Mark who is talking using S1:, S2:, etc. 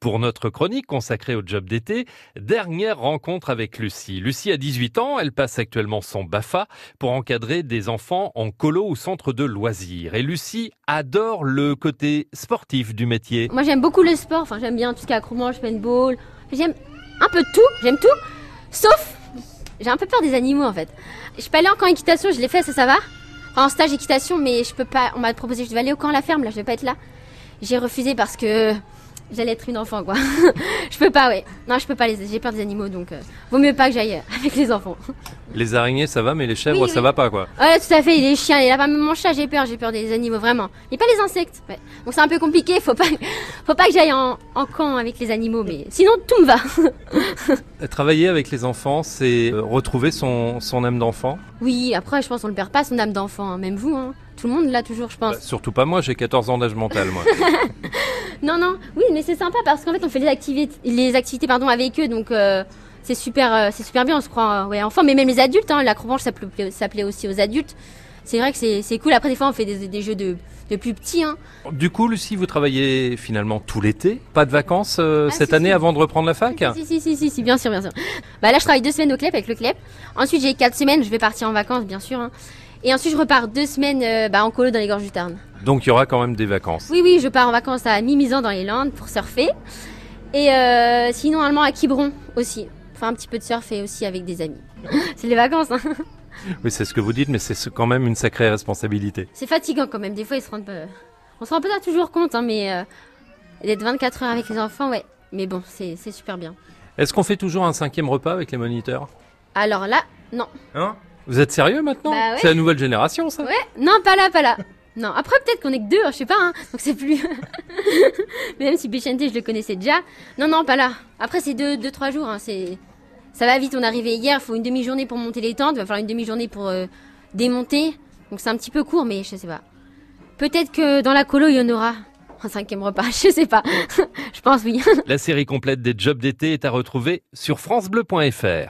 S1: Pour notre chronique consacrée au job d'été, dernière rencontre avec Lucie. Lucie a 18 ans, elle passe actuellement son BAFA pour encadrer des enfants en colo ou centre de loisirs. Et Lucie adore le côté sportif du métier.
S2: Moi j'aime beaucoup le sport, enfin j'aime bien tout ce qui est accroulement, paintball, j'aime un peu tout, j'aime tout, sauf j'ai un peu peur des animaux en fait. Je peux aller en camp équitation, je l'ai fait, ça ça va. En stage équitation, mais je peux pas, on m'a proposé, je vais aller au camp à la ferme, là je vais pas être là. J'ai refusé parce que j'allais être une enfant quoi. je peux pas ouais. Non, je peux pas les j'ai peur des animaux donc euh, vaut mieux pas que j'aille euh, avec les enfants.
S1: Les araignées ça va mais les chèvres
S2: Oui,
S1: ça
S2: oui.
S1: va pas quoi.
S2: Ouais, tout à fait, les chiens, les lapins, même mon chat, j'ai peur, j'ai peur des animaux vraiment. Et pas les insectes. Ouais. Donc c'est un peu compliqué, faut pas faut pas que j'aille en, en camp avec les animaux mais sinon tout me va.
S1: Travailler avec les enfants c'est euh, retrouver son, son âme d'enfant.
S2: oui, après je pense on le perd pas son âme d'enfant, hein. même vous hein. Tout le monde l'a toujours, je pense.
S1: Bah, surtout pas moi, j'ai 14 ans d'âge mental moi.
S2: Non non, oui, mais c'est sympa parce qu'en fait on fait les activités les activités pardon avec eux donc euh, c'est super euh, c'est super bien, on se croit euh, ouais, enfant mais même les adultes hein, l'acrobanche ça plaît, ça plaît aussi aux adultes. C'est vrai que c'est c'est cool. Après des fois on fait des, des jeux de de plus petits hein.
S1: du coup Lucie, vous travaillez finalement tout l'été? Pas de vacances euh,
S2: Ah,
S1: cette
S2: si,
S1: année
S2: si.
S1: avant de reprendre la fac?
S2: Si, si, si, si, si, bien sûr, bien sûr. Bah là, je travaille deux semaines au CLEP avec le CLEP. Ensuite, j'ai quatre semaines, je vais partir en vacances, bien sûr. hein. Et ensuite, je repars deux semaines euh, bah, en colo dans les gorges du Tarn.
S1: Donc il y aura quand même des vacances.
S2: Oui, oui, je pars en vacances à Mimizan dans les Landes pour surfer. Et euh, sinon, allemand à Quiberon aussi. Enfin, un petit peu de surf et aussi avec des amis. C'est les vacances, hein.
S1: Oui, c'est ce que vous dites, mais c'est quand même une sacrée responsabilité.
S2: C'est fatigant quand même. Des fois, ils se rendent pas... On se rend pas toujours compte, hein, mais euh, d'être 24 heures avec les enfants, ouais. Mais bon, c'est c'est super bien.
S1: Est-ce qu'on fait toujours un cinquième repas avec les moniteurs?
S2: Alors là, non.
S1: Hein? Vous êtes sérieux maintenant
S2: Bah ouais.
S1: C'est la nouvelle génération, ça
S2: Ouais, non, pas là, pas là. Non, après peut-être qu'on est que deux, je sais pas, hein. donc c'est plus. Mais même si Bichente, je le connaissais déjà. Non, non, pas là. Après, c'est deux, deux, trois jours, hein. c'est. Ça va vite, on est arrivé hier, il faut une demi-journée pour monter les tentes, il va falloir une demi-journée pour euh, démonter. Donc c'est un petit peu court, mais je sais pas. Peut-être que dans la colo, il y en aura un cinquième repas, je sais pas. je pense oui.
S1: La série complète des jobs d'été est à retrouver sur francebleu.fr.